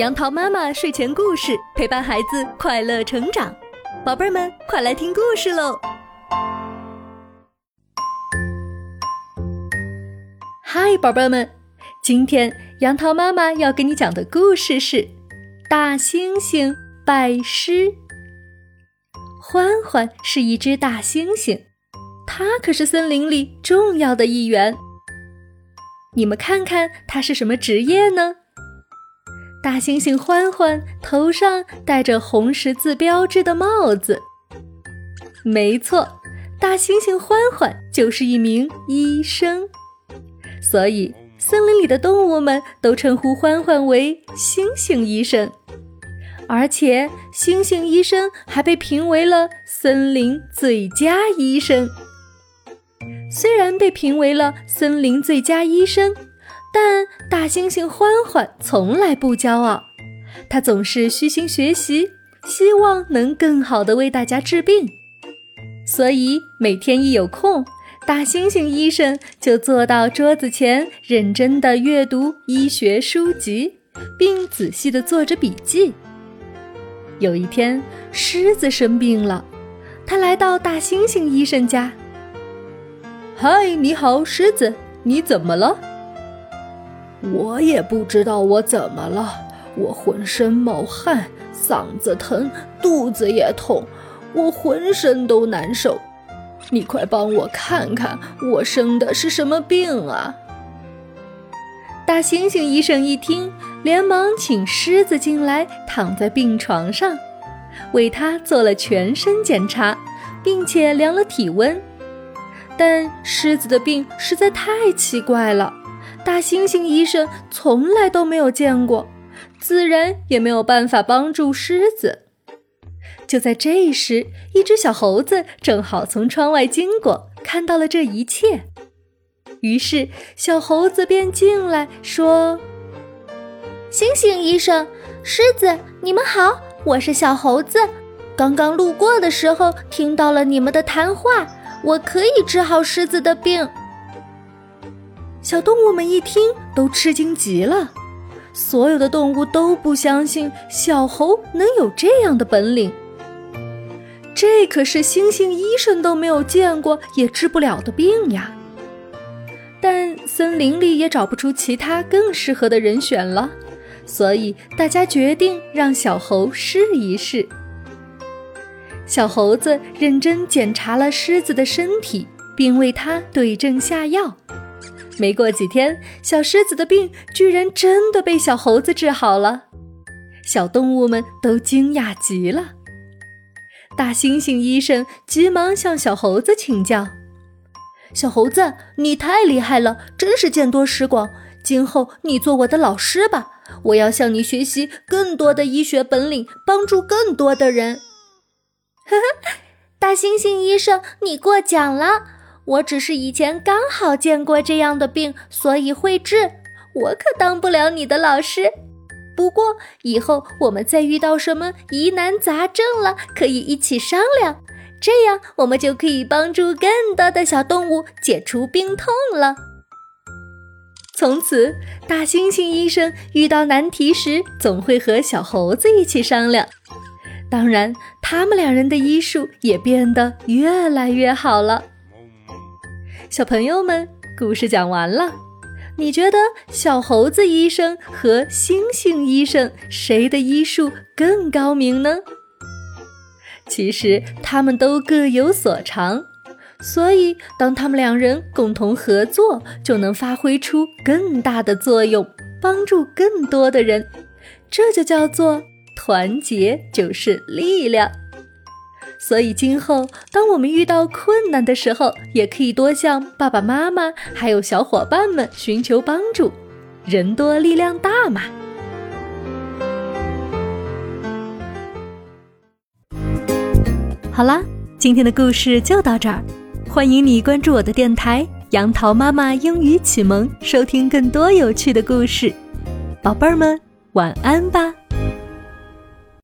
杨桃妈妈睡前故事陪伴孩子快乐成长，宝贝们快来听故事喽！嗨，宝贝们，今天杨桃妈妈要给你讲的故事是《大猩猩拜师》。欢欢是一只大猩猩，它可是森林里重要的一员。你们看看它是什么职业呢？大猩猩欢欢头上戴着红十字标志的帽子。没错，大猩猩欢欢就是一名医生，所以森林里的动物们都称呼欢欢为猩猩医生。而且，猩猩医生还被评为了森林最佳医生。虽然被评为了森林最佳医生。但大猩猩欢欢从来不骄傲，他总是虚心学习，希望能更好的为大家治病。所以每天一有空，大猩猩医生就坐到桌子前，认真的阅读医学书籍，并仔细的做着笔记。有一天，狮子生病了，他来到大猩猩医生家。嗨，你好，狮子，你怎么了？我也不知道我怎么了，我浑身冒汗，嗓子疼，肚子也痛，我浑身都难受。你快帮我看看，我生的是什么病啊？大猩猩医生一听，连忙请狮子进来，躺在病床上，为他做了全身检查，并且量了体温。但狮子的病实在太奇怪了。大猩猩医生从来都没有见过，自然也没有办法帮助狮子。就在这时，一只小猴子正好从窗外经过，看到了这一切，于是小猴子便进来说：“猩猩医生，狮子，你们好，我是小猴子，刚刚路过的时候听到了你们的谈话，我可以治好狮子的病。”小动物们一听，都吃惊极了。所有的动物都不相信小猴能有这样的本领。这可是猩猩医生都没有见过也治不了的病呀！但森林里也找不出其他更适合的人选了，所以大家决定让小猴试一试。小猴子认真检查了狮子的身体，并为它对症下药。没过几天，小狮子的病居然真的被小猴子治好了，小动物们都惊讶极了。大猩猩医生急忙向小猴子请教：“小猴子，你太厉害了，真是见多识广。今后你做我的老师吧，我要向你学习更多的医学本领，帮助更多的人。”呵呵，大猩猩医生，你过奖了。我只是以前刚好见过这样的病，所以会治。我可当不了你的老师。不过以后我们再遇到什么疑难杂症了，可以一起商量，这样我们就可以帮助更多的小动物解除病痛了。从此，大猩猩医生遇到难题时，总会和小猴子一起商量。当然，他们两人的医术也变得越来越好了。小朋友们，故事讲完了。你觉得小猴子医生和猩猩医生谁的医术更高明呢？其实他们都各有所长，所以当他们两人共同合作，就能发挥出更大的作用，帮助更多的人。这就叫做团结就是力量。所以，今后当我们遇到困难的时候，也可以多向爸爸妈妈还有小伙伴们寻求帮助。人多力量大嘛！好啦，今天的故事就到这儿。欢迎你关注我的电台“杨桃妈妈英语启蒙”，收听更多有趣的故事。宝贝儿们，晚安吧。